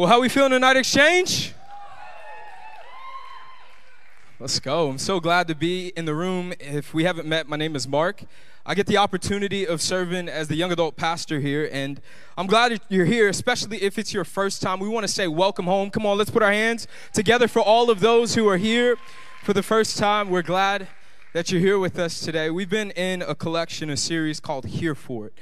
Well, how are we feeling tonight, Exchange? Let's go. I'm so glad to be in the room. If we haven't met, my name is Mark. I get the opportunity of serving as the young adult pastor here, and I'm glad you're here, especially if it's your first time. We want to say welcome home. Come on, let's put our hands together for all of those who are here for the first time. We're glad that you're here with us today. We've been in a collection, a series called Here For It.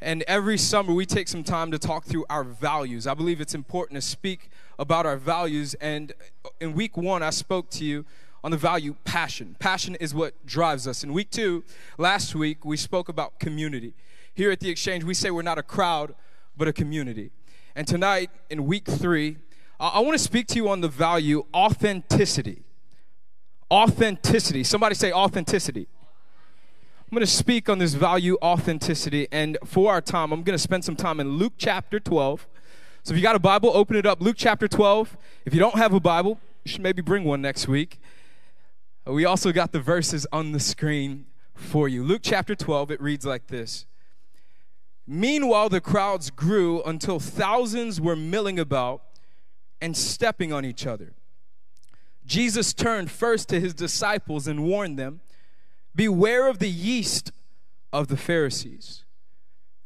And every summer, we take some time to talk through our values. I believe it's important to speak about our values. And in week one, I spoke to you on the value passion. Passion is what drives us. In week two, last week, we spoke about community. Here at the Exchange, we say we're not a crowd, but a community. And tonight, in week three, I want to speak to you on the value authenticity. Authenticity. Somebody say authenticity. I'm going to speak on this value authenticity. And for our time, I'm going to spend some time in Luke chapter 12. So if you got a Bible, open it up. Luke chapter 12. If you don't have a Bible, you should maybe bring one next week. We also got the verses on the screen for you. Luke chapter 12, it reads like this Meanwhile, the crowds grew until thousands were milling about and stepping on each other. Jesus turned first to his disciples and warned them Beware of the yeast of the Pharisees,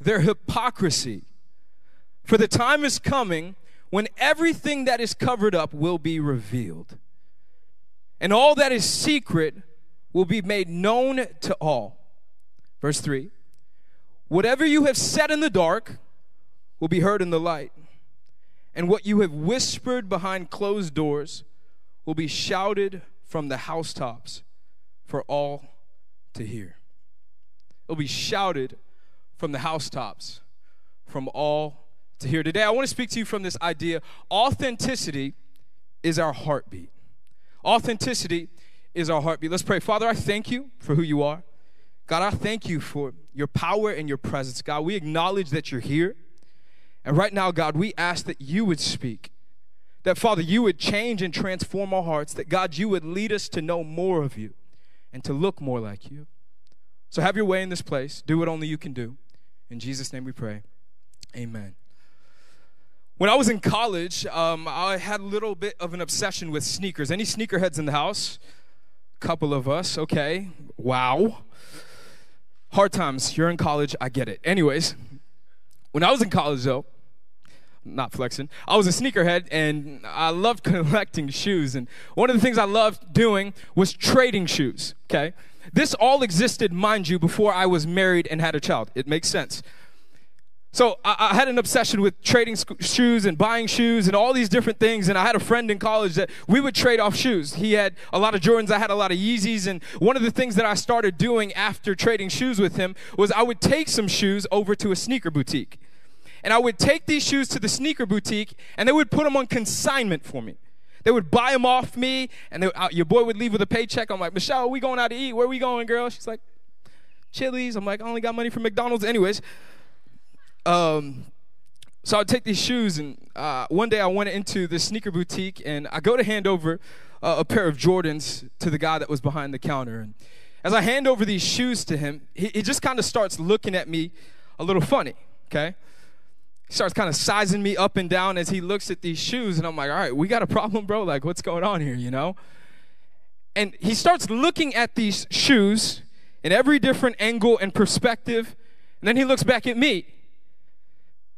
their hypocrisy. For the time is coming when everything that is covered up will be revealed, and all that is secret will be made known to all. Verse 3 Whatever you have said in the dark will be heard in the light, and what you have whispered behind closed doors will be shouted from the housetops for all to hear. It'll be shouted from the housetops, from all to hear. Today, I want to speak to you from this idea authenticity is our heartbeat. Authenticity is our heartbeat. Let's pray. Father, I thank you for who you are. God, I thank you for your power and your presence. God, we acknowledge that you're here. And right now, God, we ask that you would speak. That, Father, you would change and transform our hearts. That, God, you would lead us to know more of you and to look more like you. So have your way in this place. Do what only you can do. In Jesus' name we pray. Amen. When I was in college, um, I had a little bit of an obsession with sneakers. Any sneakerheads in the house? Couple of us, okay. Wow. Hard times. You're in college, I get it. Anyways, when I was in college, though, not flexing. I was a sneakerhead and I loved collecting shoes. And one of the things I loved doing was trading shoes, okay? This all existed, mind you, before I was married and had a child. It makes sense. So I, I had an obsession with trading sc- shoes and buying shoes and all these different things. And I had a friend in college that we would trade off shoes. He had a lot of Jordans, I had a lot of Yeezys. And one of the things that I started doing after trading shoes with him was I would take some shoes over to a sneaker boutique and I would take these shoes to the sneaker boutique, and they would put them on consignment for me. They would buy them off me, and they, uh, your boy would leave with a paycheck. I'm like, Michelle, are we going out to eat? Where we going, girl? She's like, Chili's. I'm like, I only got money for McDonald's. Anyways, um, so I'd take these shoes, and uh, one day I went into the sneaker boutique, and I go to hand over uh, a pair of Jordans to the guy that was behind the counter. And as I hand over these shoes to him, he, he just kind of starts looking at me a little funny, okay? He starts kind of sizing me up and down as he looks at these shoes. And I'm like, all right, we got a problem, bro. Like, what's going on here, you know? And he starts looking at these shoes in every different angle and perspective. And then he looks back at me.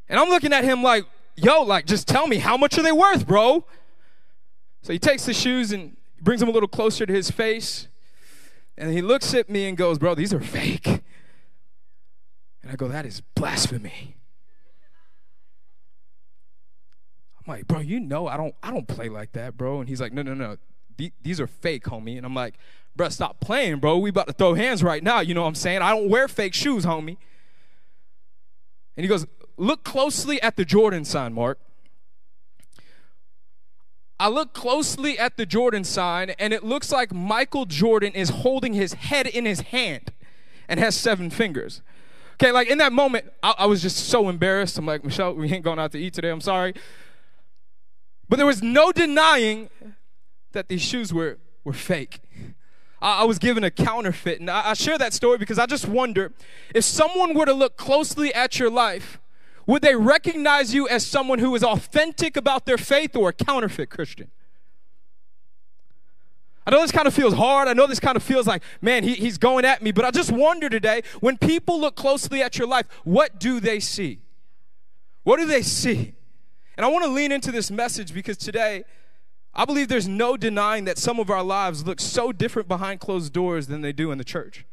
And I'm looking at him like, yo, like, just tell me, how much are they worth, bro? So he takes the shoes and brings them a little closer to his face. And he looks at me and goes, bro, these are fake. And I go, that is blasphemy. I'm like, bro, you know I don't I don't play like that, bro. And he's like, no, no, no. these are fake, homie. And I'm like, bro, stop playing, bro. We about to throw hands right now. You know what I'm saying? I don't wear fake shoes, homie. And he goes, look closely at the Jordan sign, Mark. I look closely at the Jordan sign, and it looks like Michael Jordan is holding his head in his hand and has seven fingers. Okay, like in that moment, I, I was just so embarrassed. I'm like, Michelle, we ain't going out to eat today. I'm sorry. But there was no denying that these shoes were, were fake. I, I was given a counterfeit. And I, I share that story because I just wonder if someone were to look closely at your life, Would they recognize you as someone who is authentic about their faith or a counterfeit Christian? I know this kind of feels hard. I know this kind of feels like, man, he, he's going at me. But I just wonder today when people look closely at your life, what do they see? What do they see? And I want to lean into this message because today, I believe there's no denying that some of our lives look so different behind closed doors than they do in the church.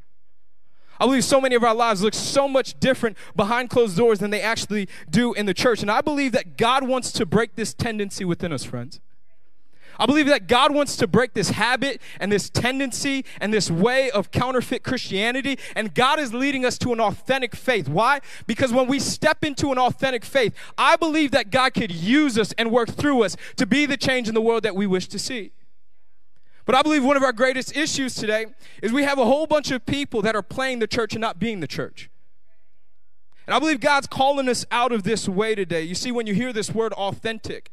I believe so many of our lives look so much different behind closed doors than they actually do in the church. And I believe that God wants to break this tendency within us, friends. I believe that God wants to break this habit and this tendency and this way of counterfeit Christianity. And God is leading us to an authentic faith. Why? Because when we step into an authentic faith, I believe that God could use us and work through us to be the change in the world that we wish to see. But I believe one of our greatest issues today is we have a whole bunch of people that are playing the church and not being the church. And I believe God's calling us out of this way today. You see, when you hear this word authentic,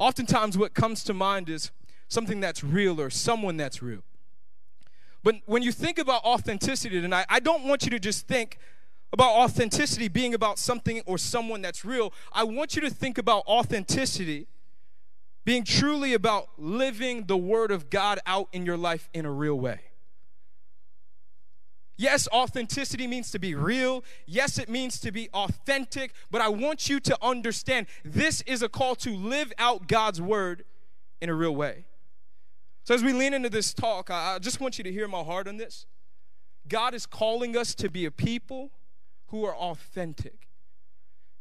Oftentimes, what comes to mind is something that's real or someone that's real. But when you think about authenticity tonight, I don't want you to just think about authenticity being about something or someone that's real. I want you to think about authenticity being truly about living the Word of God out in your life in a real way. Yes, authenticity means to be real. Yes, it means to be authentic. But I want you to understand this is a call to live out God's word in a real way. So, as we lean into this talk, I just want you to hear my heart on this. God is calling us to be a people who are authentic.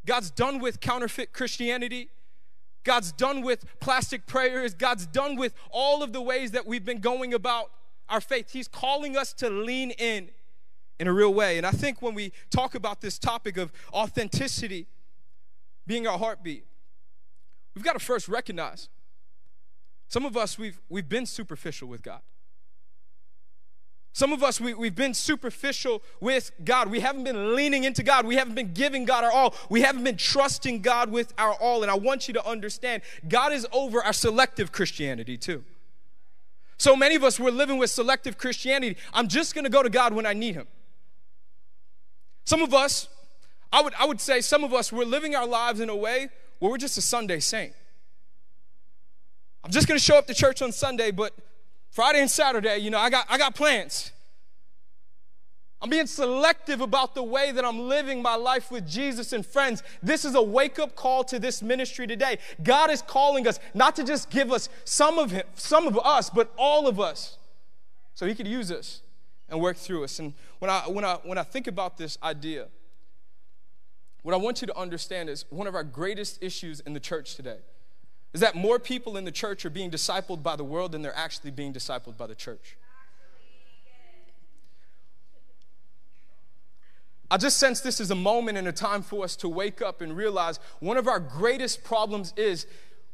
God's done with counterfeit Christianity. God's done with plastic prayers. God's done with all of the ways that we've been going about our faith. He's calling us to lean in in a real way. And I think when we talk about this topic of authenticity being our heartbeat, we've got to first recognize some of us, we've, we've been superficial with God. Some of us, we, we've been superficial with God. We haven't been leaning into God. We haven't been giving God our all. We haven't been trusting God with our all. And I want you to understand God is over our selective Christianity too. So many of us, we're living with selective Christianity. I'm just going to go to God when I need Him. Some of us, I would, I would say, some of us, we're living our lives in a way where we're just a Sunday saint. I'm just going to show up to church on Sunday, but Friday and Saturday, you know, I got, I got plans. I'm being selective about the way that I'm living my life with Jesus and friends. This is a wake up call to this ministry today. God is calling us not to just give us some of him, some of us, but all of us so he could use us and work through us. And when I, when I, when I think about this idea, what I want you to understand is one of our greatest issues in the church today is that more people in the church are being discipled by the world than they're actually being discipled by the church. I just sense this is a moment and a time for us to wake up and realize one of our greatest problems is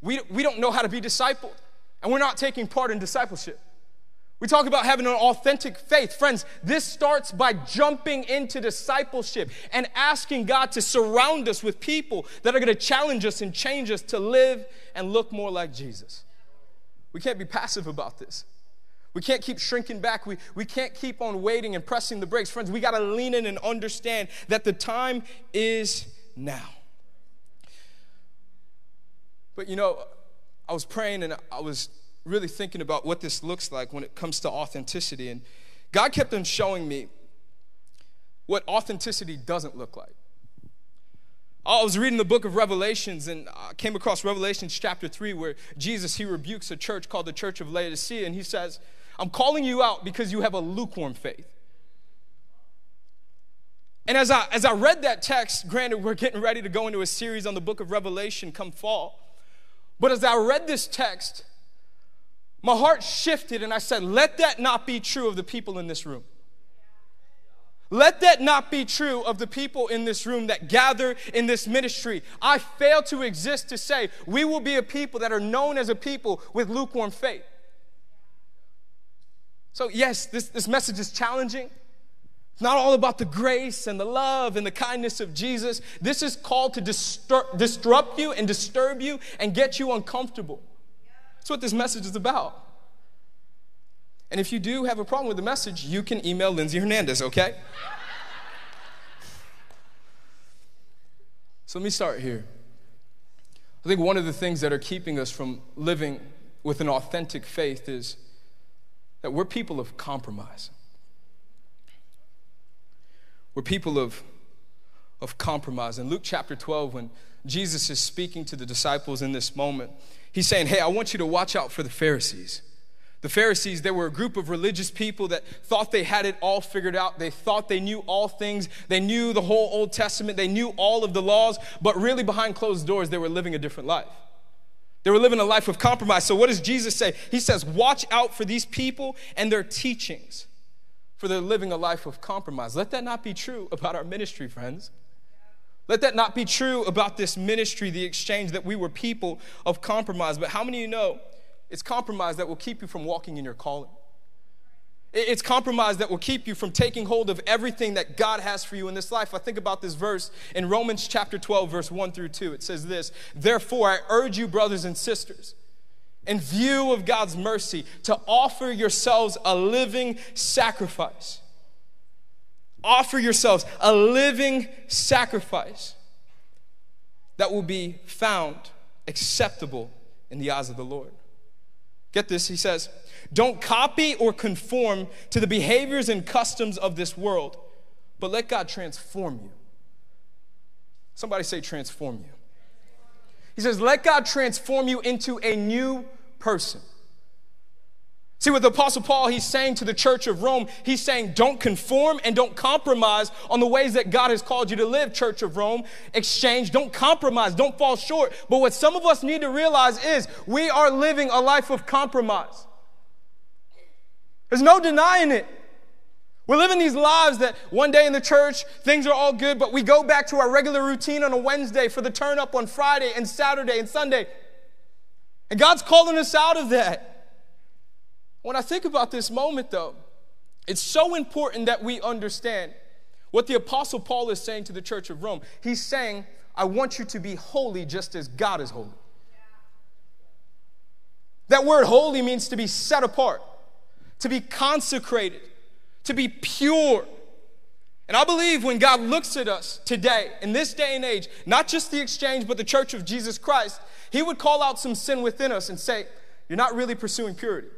we, we don't know how to be discipled, and we're not taking part in discipleship. We talk about having an authentic faith. Friends, this starts by jumping into discipleship and asking God to surround us with people that are going to challenge us and change us to live and look more like Jesus. We can't be passive about this. We can't keep shrinking back. We, we can't keep on waiting and pressing the brakes. Friends, we got to lean in and understand that the time is now. But you know, I was praying and I was really thinking about what this looks like when it comes to authenticity. And God kept on showing me what authenticity doesn't look like. I was reading the book of Revelations and I came across Revelations chapter 3 where Jesus he rebukes a church called the Church of Laodicea and he says, "I'm calling you out because you have a lukewarm faith." And as I as I read that text, granted we're getting ready to go into a series on the book of Revelation come fall. But as I read this text, my heart shifted and I said, let that not be true of the people in this room. Let that not be true of the people in this room that gather in this ministry. I fail to exist to say we will be a people that are known as a people with lukewarm faith. So, yes, this, this message is challenging. It's not all about the grace and the love and the kindness of Jesus. This is called to distur- disrupt you and disturb you and get you uncomfortable. That's what this message is about. And if you do have a problem with the message, you can email Lindsay Hernandez, okay? So let me start here. I think one of the things that are keeping us from living with an authentic faith is that we're people of compromise. We're people of, of compromise. In Luke chapter 12, when Jesus is speaking to the disciples in this moment, he's saying, Hey, I want you to watch out for the Pharisees. The Pharisees, they were a group of religious people that thought they had it all figured out. They thought they knew all things. They knew the whole Old Testament. They knew all of the laws, but really behind closed doors, they were living a different life. They were living a life of compromise. So, what does Jesus say? He says, Watch out for these people and their teachings, for they're living a life of compromise. Let that not be true about our ministry, friends. Let that not be true about this ministry, the exchange, that we were people of compromise. But how many of you know it's compromise that will keep you from walking in your calling. It's compromise that will keep you from taking hold of everything that God has for you in this life. I think about this verse in Romans chapter 12, verse 1 through 2. It says this Therefore, I urge you, brothers and sisters, in view of God's mercy, to offer yourselves a living sacrifice. Offer yourselves a living sacrifice that will be found acceptable in the eyes of the Lord. Get this, he says, don't copy or conform to the behaviors and customs of this world, but let God transform you. Somebody say, transform you. He says, let God transform you into a new person. See, with the Apostle Paul, he's saying to the church of Rome, he's saying, don't conform and don't compromise on the ways that God has called you to live, church of Rome. Exchange, don't compromise, don't fall short. But what some of us need to realize is we are living a life of compromise. There's no denying it. We're living these lives that one day in the church, things are all good, but we go back to our regular routine on a Wednesday for the turn up on Friday and Saturday and Sunday. And God's calling us out of that. When I think about this moment, though, it's so important that we understand what the Apostle Paul is saying to the church of Rome. He's saying, I want you to be holy just as God is holy. That word holy means to be set apart, to be consecrated, to be pure. And I believe when God looks at us today, in this day and age, not just the exchange, but the church of Jesus Christ, He would call out some sin within us and say, You're not really pursuing purity.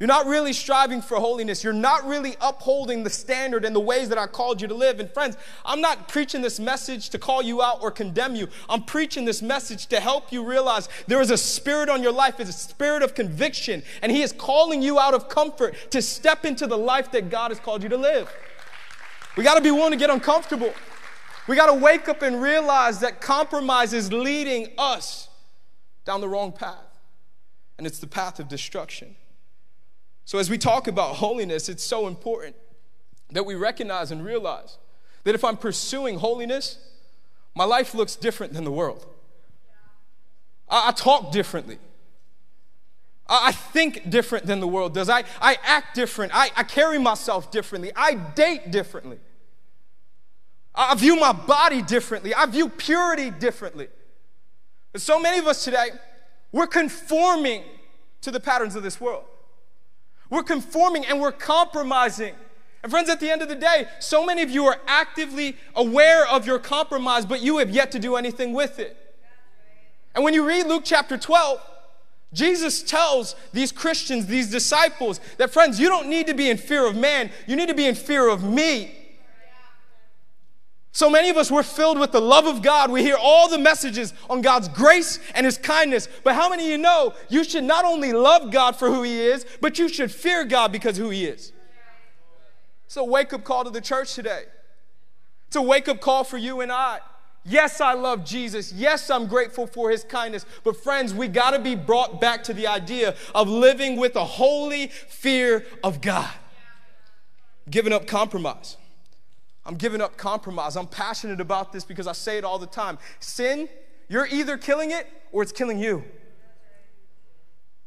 You're not really striving for holiness. You're not really upholding the standard and the ways that I called you to live. And friends, I'm not preaching this message to call you out or condemn you. I'm preaching this message to help you realize there is a spirit on your life, it's a spirit of conviction, and He is calling you out of comfort to step into the life that God has called you to live. We got to be willing to get uncomfortable. We got to wake up and realize that compromise is leading us down the wrong path, and it's the path of destruction. So, as we talk about holiness, it's so important that we recognize and realize that if I'm pursuing holiness, my life looks different than the world. I, I talk differently. I, think different than the world does. I, I act different. I, I carry myself differently. I date differently. I view my body differently. I view purity differently. But so many of us today, we're conforming to the patterns of this world. We're conforming and we're compromising. And friends, at the end of the day, so many of you are actively aware of your compromise, but you have yet to do anything with it. And when you read Luke chapter 12, Jesus tells these Christians, these disciples, that friends, you don't need to be in fear of man, you need to be in fear of me. So many of us, we're filled with the love of God. We hear all the messages on God's grace and His kindness. But how many of you know you should not only love God for who He is, but you should fear God because who He is? It's a wake up call to the church today. It's a wake up call for you and I. Yes, I love Jesus. Yes, I'm grateful for his kindness. But, friends, we got to be brought back to the idea of living with a holy fear of God, giving up compromise. I'm giving up compromise. I'm passionate about this because I say it all the time. Sin, you're either killing it or it's killing you.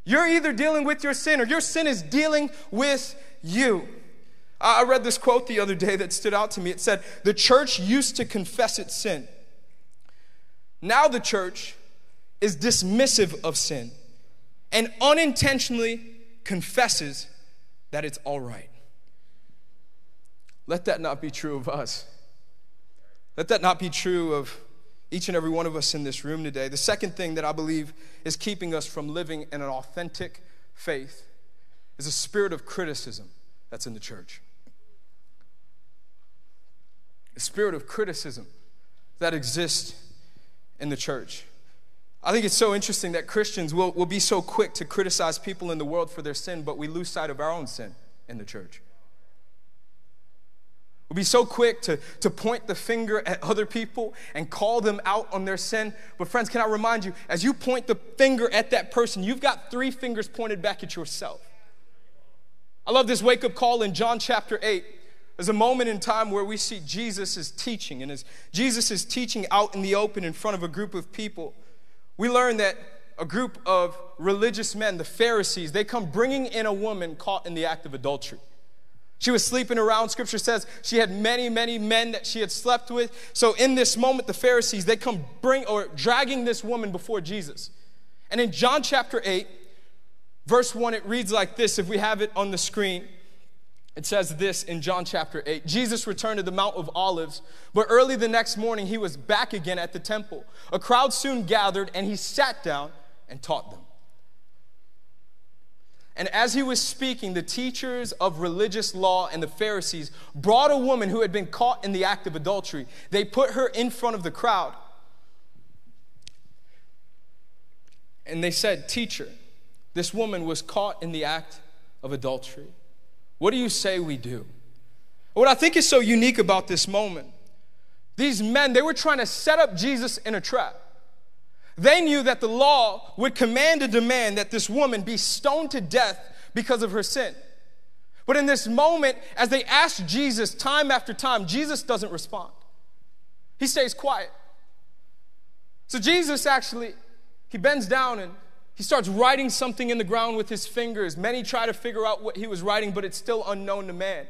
You're either dealing with your sin or your sin is dealing with you. I read this quote the other day that stood out to me. It said, The church used to confess its sin. Now the church is dismissive of sin and unintentionally confesses that it's all right. Let that not be true of us. Let that not be true of each and every one of us in this room today. The second thing that I believe is keeping us from living in an authentic faith is a spirit of criticism that's in the church. A spirit of criticism that exists in the church. I think it's so interesting that Christians will, will be so quick to criticize people in the world for their sin, but we lose sight of our own sin in the church. We'll be so quick to, to point the finger at other people and call them out on their sin. But, friends, can I remind you, as you point the finger at that person, you've got three fingers pointed back at yourself. I love this wake up call in John chapter 8. There's a moment in time where we see Jesus is teaching, and as Jesus is teaching out in the open in front of a group of people, we learn that a group of religious men, the Pharisees, they come bringing in a woman caught in the act of adultery. She was sleeping around. Scripture says she had many, many men that she had slept with. So in this moment, the Pharisees, they come bring or dragging this woman before Jesus. And in John chapter 8, verse 1, it reads like this if we have it on the screen. It says this in John chapter 8 Jesus returned to the Mount of Olives, but early the next morning he was back again at the temple. A crowd soon gathered, and he sat down and taught them. And as he was speaking, the teachers of religious law and the Pharisees brought a woman who had been caught in the act of adultery. They put her in front of the crowd. And they said, Teacher, this woman was caught in the act of adultery. What do you say we do? What I think is so unique about this moment, these men, they were trying to set up Jesus in a trap. They knew that the law would command and demand that this woman be stoned to death because of her sin. But in this moment, as they ask Jesus time after time, Jesus doesn't respond. He stays quiet. So Jesus actually, he bends down and he starts writing something in the ground with his fingers. Many try to figure out what he was writing, but it's still unknown to man.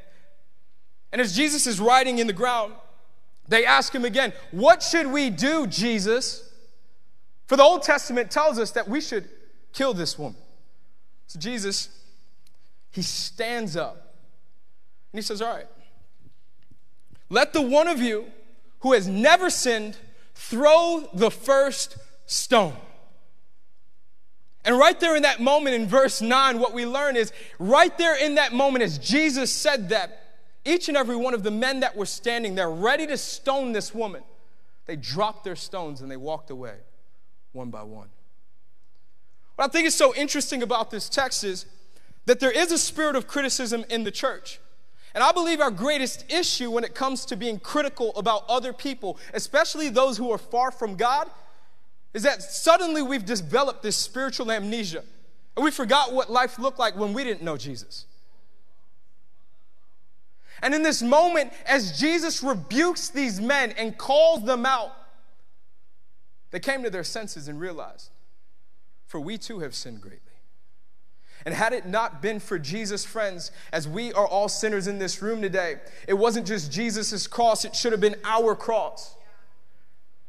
And as Jesus is writing in the ground, they ask him again, What should we do, Jesus? For the Old Testament tells us that we should kill this woman. So Jesus, he stands up and he says, All right, let the one of you who has never sinned throw the first stone. And right there in that moment in verse 9, what we learn is right there in that moment, as Jesus said that, each and every one of the men that were standing there ready to stone this woman, they dropped their stones and they walked away one by one. What I think is so interesting about this text is that there is a spirit of criticism in the church. And I believe our greatest issue when it comes to being critical about other people, especially those who are far from God, is that suddenly we've developed this spiritual amnesia. And we forgot what life looked like when we didn't know Jesus. And in this moment, as Jesus rebukes these men and calls them out, they came to their senses and realized, for we too have sinned greatly. And had it not been for Jesus, friends, as we are all sinners in this room today, it wasn't just Jesus' cross, it should have been our cross.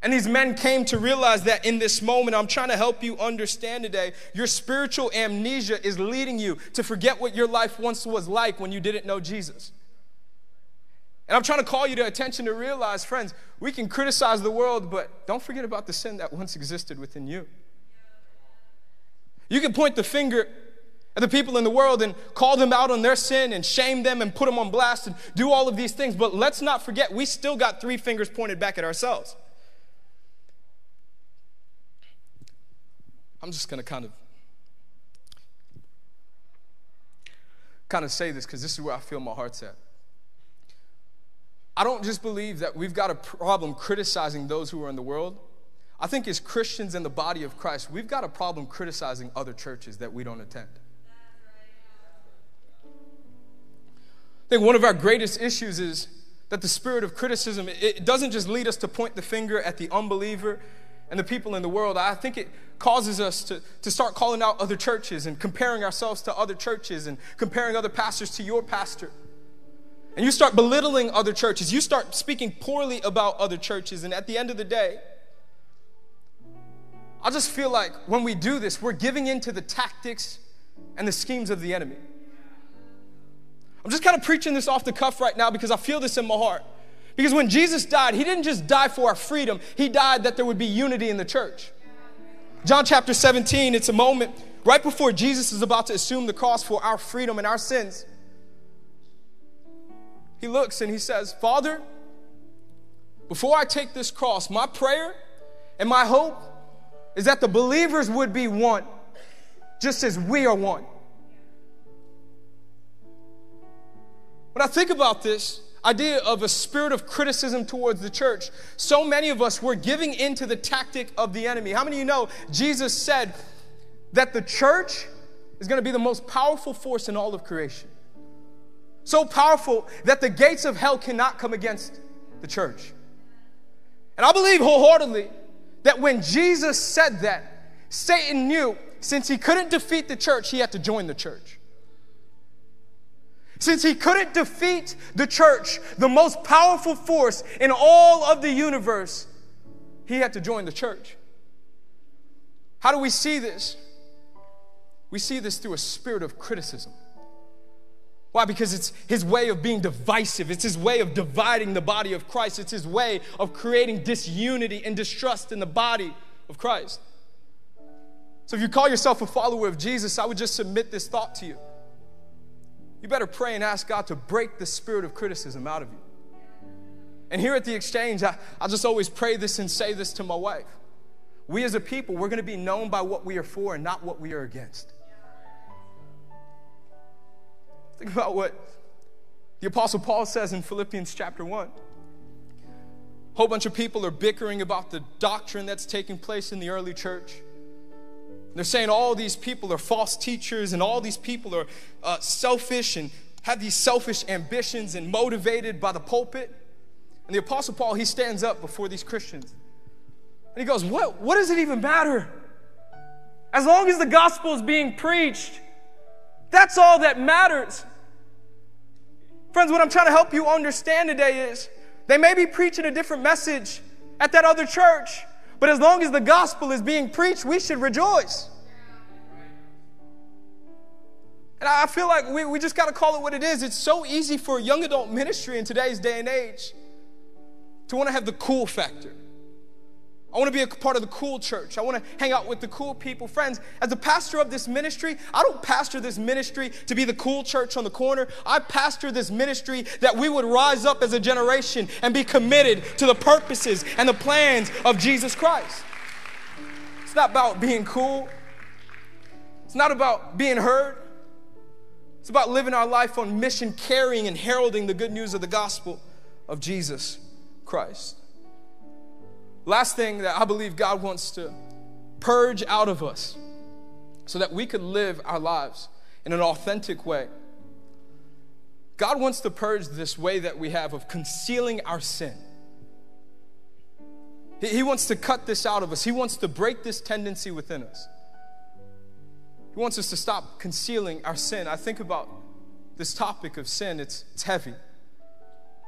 And these men came to realize that in this moment, I'm trying to help you understand today, your spiritual amnesia is leading you to forget what your life once was like when you didn't know Jesus. And I'm trying to call you to attention to realize, friends, we can criticize the world, but don't forget about the sin that once existed within you. You can point the finger at the people in the world and call them out on their sin and shame them and put them on blast and do all of these things, but let's not forget we still got three fingers pointed back at ourselves. I'm just going to kind of kind of say this because this is where I feel my heart's at. I don't just believe that we've got a problem criticizing those who are in the world. I think as Christians in the body of Christ, we've got a problem criticizing other churches that we don't attend. I think one of our greatest issues is that the spirit of criticism it doesn't just lead us to point the finger at the unbeliever and the people in the world, I think it causes us to, to start calling out other churches and comparing ourselves to other churches and comparing other pastors to your pastor. And you start belittling other churches. You start speaking poorly about other churches. And at the end of the day, I just feel like when we do this, we're giving in to the tactics and the schemes of the enemy. I'm just kind of preaching this off the cuff right now because I feel this in my heart. Because when Jesus died, he didn't just die for our freedom, he died that there would be unity in the church. John chapter 17, it's a moment right before Jesus is about to assume the cross for our freedom and our sins. He looks and he says, Father, before I take this cross, my prayer and my hope is that the believers would be one, just as we are one. When I think about this idea of a spirit of criticism towards the church, so many of us were giving into the tactic of the enemy. How many of you know Jesus said that the church is going to be the most powerful force in all of creation? So powerful that the gates of hell cannot come against the church. And I believe wholeheartedly that when Jesus said that, Satan knew since he couldn't defeat the church, he had to join the church. Since he couldn't defeat the church, the most powerful force in all of the universe, he had to join the church. How do we see this? We see this through a spirit of criticism. Why? Because it's his way of being divisive. It's his way of dividing the body of Christ. It's his way of creating disunity and distrust in the body of Christ. So if you call yourself a follower of Jesus, I would just submit this thought to you. You better pray and ask God to break the spirit of criticism out of you. And here at the exchange, I, I just always pray this and say this to my wife. We as a people, we're going to be known by what we are for and not what we are against. Think about what the Apostle Paul says in Philippians chapter 1. A whole bunch of people are bickering about the doctrine that's taking place in the early church. They're saying all these people are false teachers and all these people are uh, selfish and have these selfish ambitions and motivated by the pulpit. And the Apostle Paul, he stands up before these Christians and he goes, What, what does it even matter? As long as the gospel is being preached, that's all that matters. Friends, what I'm trying to help you understand today is they may be preaching a different message at that other church, but as long as the gospel is being preached, we should rejoice. And I feel like we, we just got to call it what it is. It's so easy for young adult ministry in today's day and age to want to have the cool factor. I want to be a part of the cool church. I want to hang out with the cool people. Friends, as a pastor of this ministry, I don't pastor this ministry to be the cool church on the corner. I pastor this ministry that we would rise up as a generation and be committed to the purposes and the plans of Jesus Christ. It's not about being cool, it's not about being heard. It's about living our life on mission, carrying and heralding the good news of the gospel of Jesus Christ. Last thing that I believe God wants to purge out of us so that we could live our lives in an authentic way. God wants to purge this way that we have of concealing our sin. He wants to cut this out of us. He wants to break this tendency within us. He wants us to stop concealing our sin. I think about this topic of sin, it's, it's heavy,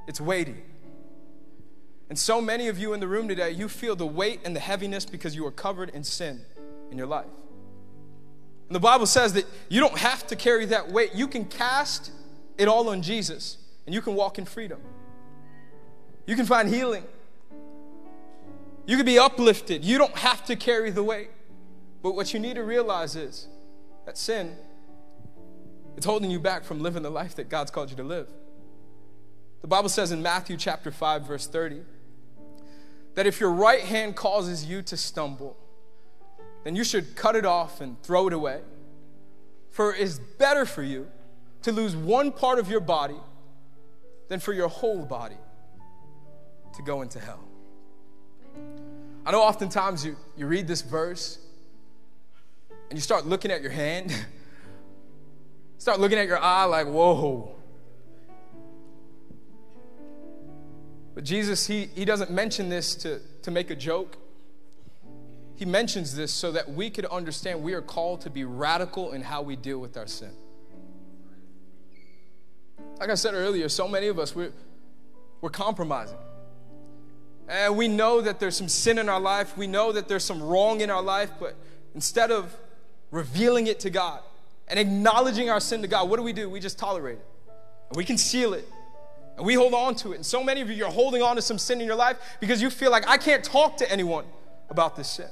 it's weighty. And so many of you in the room today, you feel the weight and the heaviness because you are covered in sin in your life. And the Bible says that you don't have to carry that weight. You can cast it all on Jesus and you can walk in freedom. You can find healing. You can be uplifted. You don't have to carry the weight. But what you need to realize is that sin it's holding you back from living the life that God's called you to live. The Bible says in Matthew chapter 5 verse 30 that if your right hand causes you to stumble, then you should cut it off and throw it away. For it is better for you to lose one part of your body than for your whole body to go into hell. I know oftentimes you, you read this verse and you start looking at your hand, start looking at your eye like, whoa, But Jesus, he, he doesn't mention this to, to make a joke. He mentions this so that we could understand we are called to be radical in how we deal with our sin. Like I said earlier, so many of us, we're, we're compromising. And we know that there's some sin in our life. We know that there's some wrong in our life, but instead of revealing it to God and acknowledging our sin to God, what do we do? We just tolerate it. We conceal it And we hold on to it. And so many of you, you're holding on to some sin in your life because you feel like I can't talk to anyone about this sin.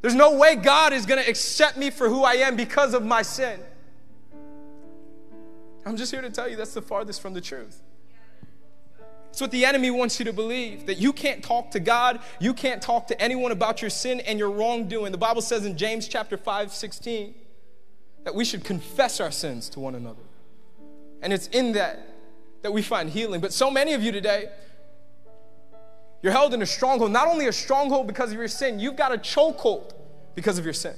There's no way God is going to accept me for who I am because of my sin. I'm just here to tell you that's the farthest from the truth. It's what the enemy wants you to believe that you can't talk to God, you can't talk to anyone about your sin and your wrongdoing. The Bible says in James chapter 5, 16, that we should confess our sins to one another. And it's in that that we find healing. But so many of you today, you're held in a stronghold, not only a stronghold because of your sin, you've got a chokehold because of your sin.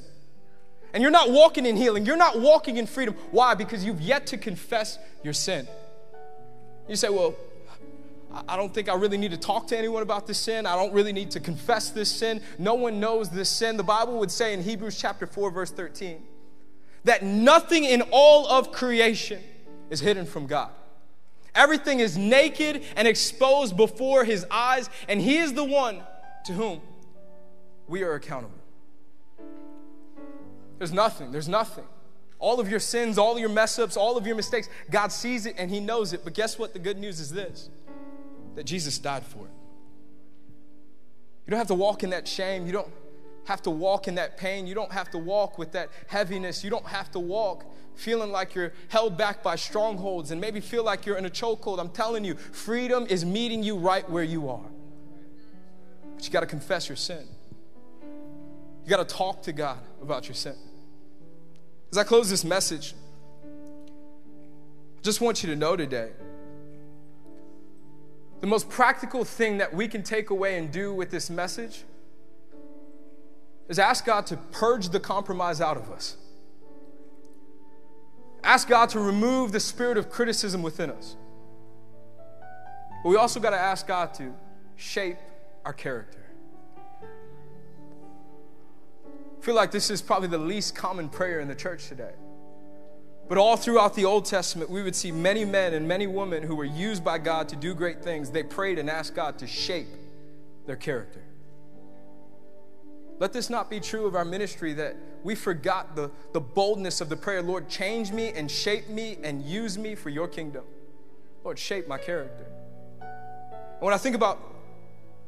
And you're not walking in healing, you're not walking in freedom. Why? Because you've yet to confess your sin. You say, Well, I don't think I really need to talk to anyone about this sin. I don't really need to confess this sin. No one knows this sin. The Bible would say in Hebrews chapter 4, verse 13, that nothing in all of creation is hidden from God. Everything is naked and exposed before his eyes, and he is the one to whom we are accountable. There's nothing, there's nothing. All of your sins, all your mess ups, all of your mistakes, God sees it and he knows it. But guess what? The good news is this that Jesus died for it. You don't have to walk in that shame. You don't have to walk in that pain. You don't have to walk with that heaviness. You don't have to walk feeling like you're held back by strongholds and maybe feel like you're in a chokehold. I'm telling you, freedom is meeting you right where you are. But you got to confess your sin. You got to talk to God about your sin. As I close this message, I just want you to know today the most practical thing that we can take away and do with this message is ask God to purge the compromise out of us. Ask God to remove the spirit of criticism within us. But we also got to ask God to shape our character. I feel like this is probably the least common prayer in the church today. But all throughout the Old Testament, we would see many men and many women who were used by God to do great things. They prayed and asked God to shape their character. Let this not be true of our ministry that we forgot the, the boldness of the prayer Lord, change me and shape me and use me for your kingdom. Lord, shape my character. And when I think about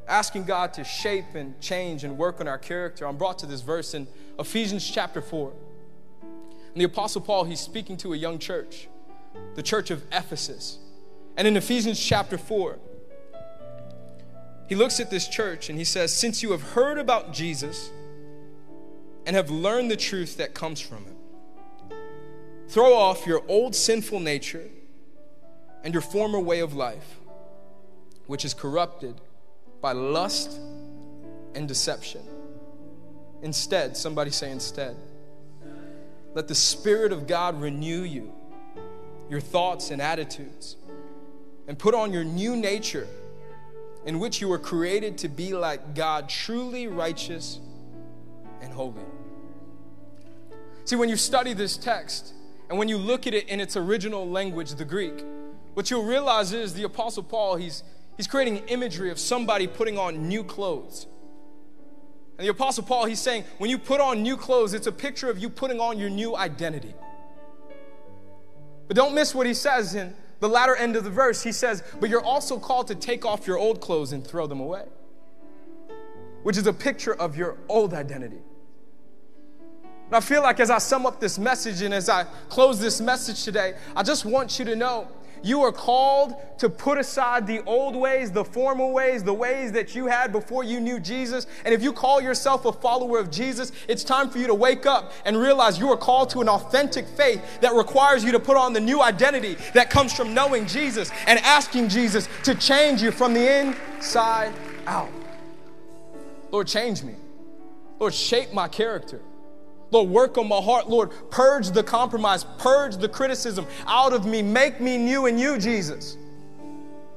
asking God to shape and change and work on our character, I'm brought to this verse in Ephesians chapter 4. And the Apostle Paul, he's speaking to a young church, the church of Ephesus. And in Ephesians chapter 4, he looks at this church and he says, Since you have heard about Jesus and have learned the truth that comes from him, throw off your old sinful nature and your former way of life, which is corrupted by lust and deception. Instead, somebody say instead. Let the Spirit of God renew you, your thoughts and attitudes, and put on your new nature in which you were created to be like God, truly righteous and holy. See, when you study this text and when you look at it in its original language, the Greek, what you'll realize is the Apostle Paul, he's, he's creating imagery of somebody putting on new clothes. And the Apostle Paul, he's saying, when you put on new clothes, it's a picture of you putting on your new identity. But don't miss what he says in the latter end of the verse, he says, But you're also called to take off your old clothes and throw them away, which is a picture of your old identity. And I feel like as I sum up this message and as I close this message today, I just want you to know you are called to put aside the old ways, the former ways, the ways that you had before you knew Jesus. And if you call yourself a follower of Jesus, it's time for you to wake up and realize you are called to an authentic faith that requires you to put on the new identity that comes from knowing Jesus and asking Jesus to change you from the inside out. Lord, change me. Lord, shape my character. Lord, work on my heart. Lord, purge the compromise, purge the criticism out of me. Make me new in you, Jesus.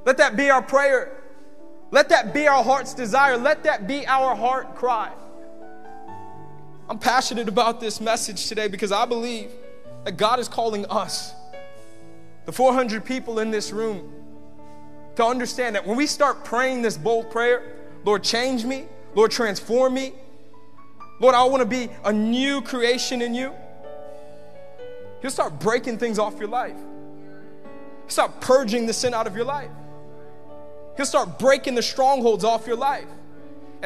Let that be our prayer. Let that be our heart's desire. Let that be our heart cry. I'm passionate about this message today because I believe that God is calling us, the 400 people in this room, to understand that when we start praying this bold prayer, Lord, change me, Lord, transform me, Lord, I want to be a new creation in you. He'll start breaking things off your life. He'll start purging the sin out of your life. He'll start breaking the strongholds off your life.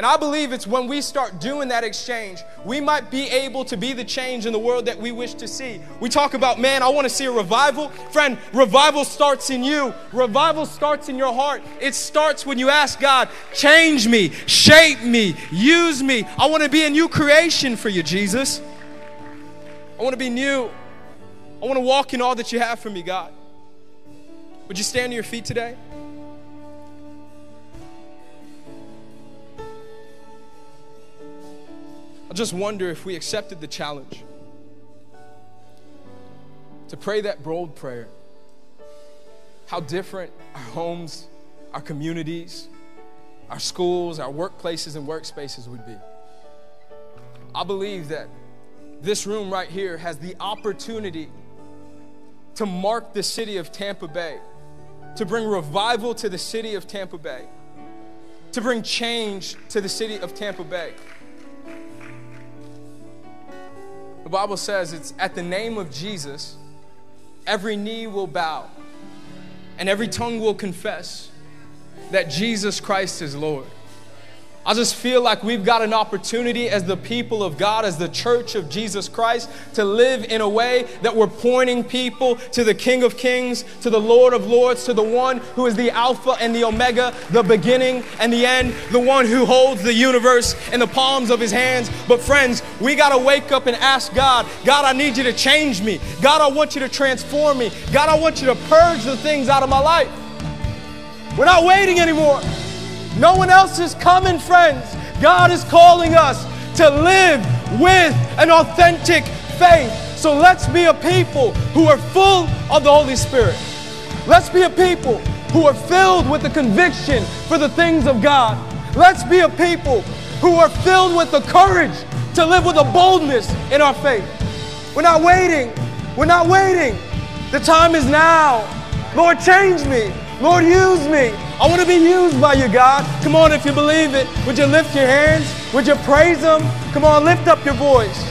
And I believe it's when we start doing that exchange, we might be able to be the change in the world that we wish to see. We talk about, man, I want to see a revival. Friend, revival starts in you, revival starts in your heart. It starts when you ask God, change me, shape me, use me. I want to be a new creation for you, Jesus. I want to be new. I want to walk in all that you have for me, God. Would you stand on your feet today? I just wonder if we accepted the challenge to pray that bold prayer, how different our homes, our communities, our schools, our workplaces, and workspaces would be. I believe that this room right here has the opportunity to mark the city of Tampa Bay, to bring revival to the city of Tampa Bay, to bring change to the city of Tampa Bay. The Bible says it's at the name of Jesus, every knee will bow and every tongue will confess that Jesus Christ is Lord. I just feel like we've got an opportunity as the people of God, as the church of Jesus Christ, to live in a way that we're pointing people to the King of Kings, to the Lord of Lords, to the one who is the Alpha and the Omega, the beginning and the end, the one who holds the universe in the palms of his hands. But, friends, we got to wake up and ask God, God, I need you to change me. God, I want you to transform me. God, I want you to purge the things out of my life. We're not waiting anymore. No one else is coming, friends. God is calling us to live with an authentic faith. So let's be a people who are full of the Holy Spirit. Let's be a people who are filled with the conviction for the things of God. Let's be a people who are filled with the courage to live with a boldness in our faith. We're not waiting. We're not waiting. The time is now. Lord, change me. Lord, use me. I want to be used by you, God. Come on, if you believe it, would you lift your hands? Would you praise Him? Come on, lift up your voice.